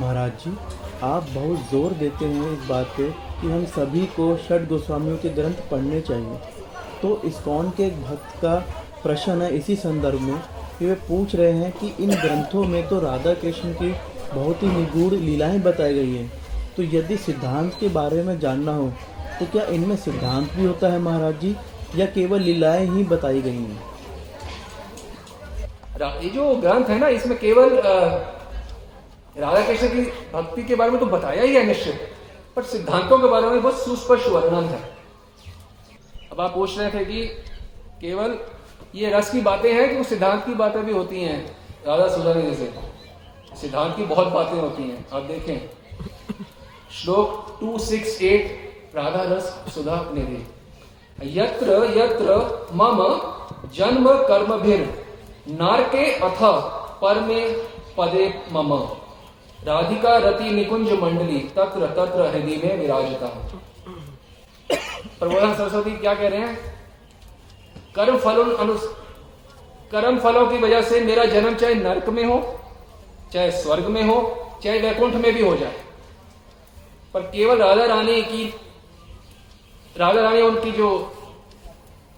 महाराज जी, आप बहुत ज़ोर देते हैं इस बात पे कि हम सभी को षड गोस्वामियों के ग्रंथ पढ़ने चाहिए। तो इस्कॉन के एक भक्त का प्रश्न है इसी संदर्भ में कि वे पूछ रहे हैं कि इन ग्रंथों में तो राधा कृष्ण की बहुत ही निगूढ़ लीलाएँ बताई गई हैं। तो यदि सिद्धांत के बारे में जानना हो तो क्या इनमें सिद्धांत भी होता है महाराज जी, या केवल लीलाएँ ही बताई गई हैं? ये जो ग्रंथ है ना, इसमें केवल राधा कृष्ण की भक्ति के बारे में तो बताया ही है निश्चित पर सिद्धांतों के बारे में बहुत सुस्पष्ट वर्णन है। अब आप पूछ रहे थे कि केवल ये रस की बातें हैं कि वो सिद्धांत की बातें भी होती हैं, राधा सुधा ने जैसे? सिद्धांत की बहुत बातें होती हैं, आप देखें। श्लोक 268 राधा रस सुधा निधि। यत्र यत्र मम जन्म कर्म भिर, नारके अथ परमे पदे मम। राधिका रति निकुंज मंडली तत्र तत्र हृदय में विराजता प्रबोधन सरस्वती क्या कह रहे हैं? कर्म फलों अनु कर्म फलों की वजह से मेरा जन्म चाहे नरक में हो, चाहे स्वर्ग में हो, चाहे वैकुंठ में भी हो जाए। पर केवल राधा रानी की राधा रानी उनकी जो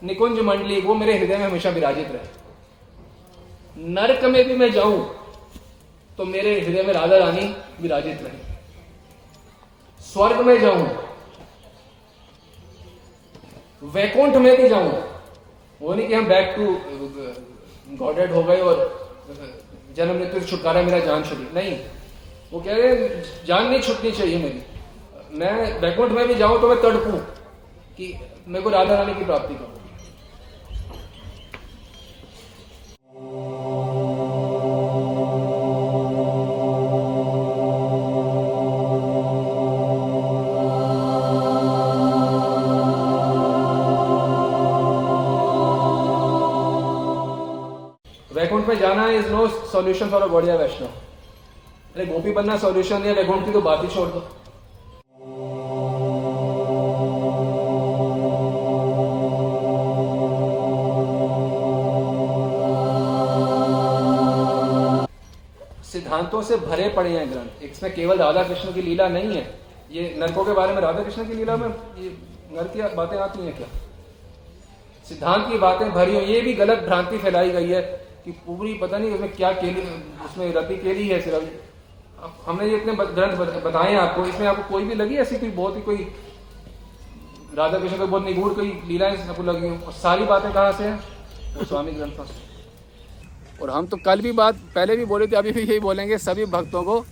निकुंज मंडली, वो मेरे हृदय में हमेशा विराजित रहे। नरक में भी मैं जाऊँ तो मेरे हृदय में राधा रानी विराजित रहे। स्वर्ग में जाऊँ, वैकुंठ में भी जाऊँ, वो नहीं कि हम बैक टू गॉडेड हो गए और जन्म मृत्यु छुटकारा मेरा जान छुटी। नहीं, वो कह रहे जान नहीं छुटनी चाहिए मेरी। मैं वैकुंठ में भी जाऊँ तो मैं तड़पू कि मेरे को राधा रानी की प्राप्ति करूँ। वैकुंठ में जाना is no solution for a बढ़िया वैष्णव। अरे गोपी बनना सॉल्यूशन है वैकुंठ की तो बात ही छोड़ दो। सिद्धांतों से भरे पड़े हैं ग्रंथ। इसमें केवल राधा कृष्ण की लीला नहीं है। ये नरकों के बारे में राधा कृष्ण की लीला में ये नर बातें आती हैं क्या? सिद्धांत की बातें भरी हुई ये भी गलत भ्रांति फैलाई गई है। कि पूरी पता नहीं उसमें क्या केली, उसमें रति केली है सिर्फ़। हमने ये इतने ग्रंथ बताए आपको, इसमें आपको कोई भी लगी ऐसी कोई बहुत ही कोई राधा कृष्ण को बहुत निगूढ़ कोई लीलाएँ आपको लगी हो? और सारी बातें कहाँ से हैं? स्वामी ग्रंथों से और हम तो कल भी बात, पहले भी बोले थे, अभी भी यही बोलेंगे सभी भक्तों को,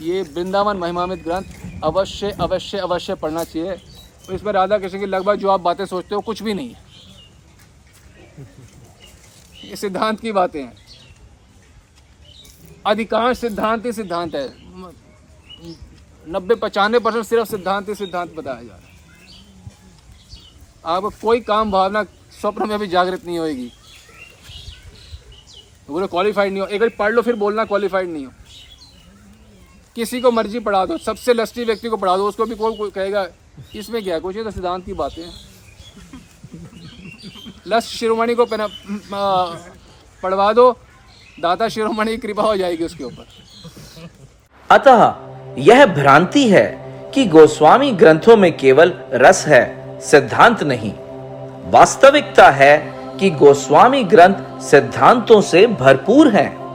ये वृंदावन महिमामित ग्रंथ अवश्य अवश्य अवश्य पढ़ना चाहिए। और इसमें राधा कृष्ण की लगभग जो आप बातें सोचते हो, कुछ भी नहीं है। ये सिद्धांत की बातें हैं। अधिकांश सिद्धांत ही सिद्धांत है। नब्बे पचानवे परसेंट सिर्फ़ सिद्धांत ही सिद्धांत बताया जा रहा है। आपको कोई काम भावना स्वप्न में भी जागृत नहीं होएगी। बोले क्वालिफाइड नहीं हो। एक बार पढ़ लो, फिर बोलना क्वालिफाइड नहीं हो। किसी को मर्ज़ी पढ़ा दो। सबसे लस्टी व्यक्ति को पढ़ा दो। उसको भी कोई कहेगा, इसमें क्या है? कुछ ये तो सिद्धांत की बातें हैं। लस्ट शिरोमणि को पहना पढ़वा दो। दाता शिरोमणि की कृपा हो जाएगी उसके ऊपर। अतः यह भ्रांति है कि गोस्वामी ग्रंथों में केवल रस है सिद्धांत नहीं। वास्तविकता है कि गोस्वामी ग्रंथ सिद्धांतों से भरपूर हैं।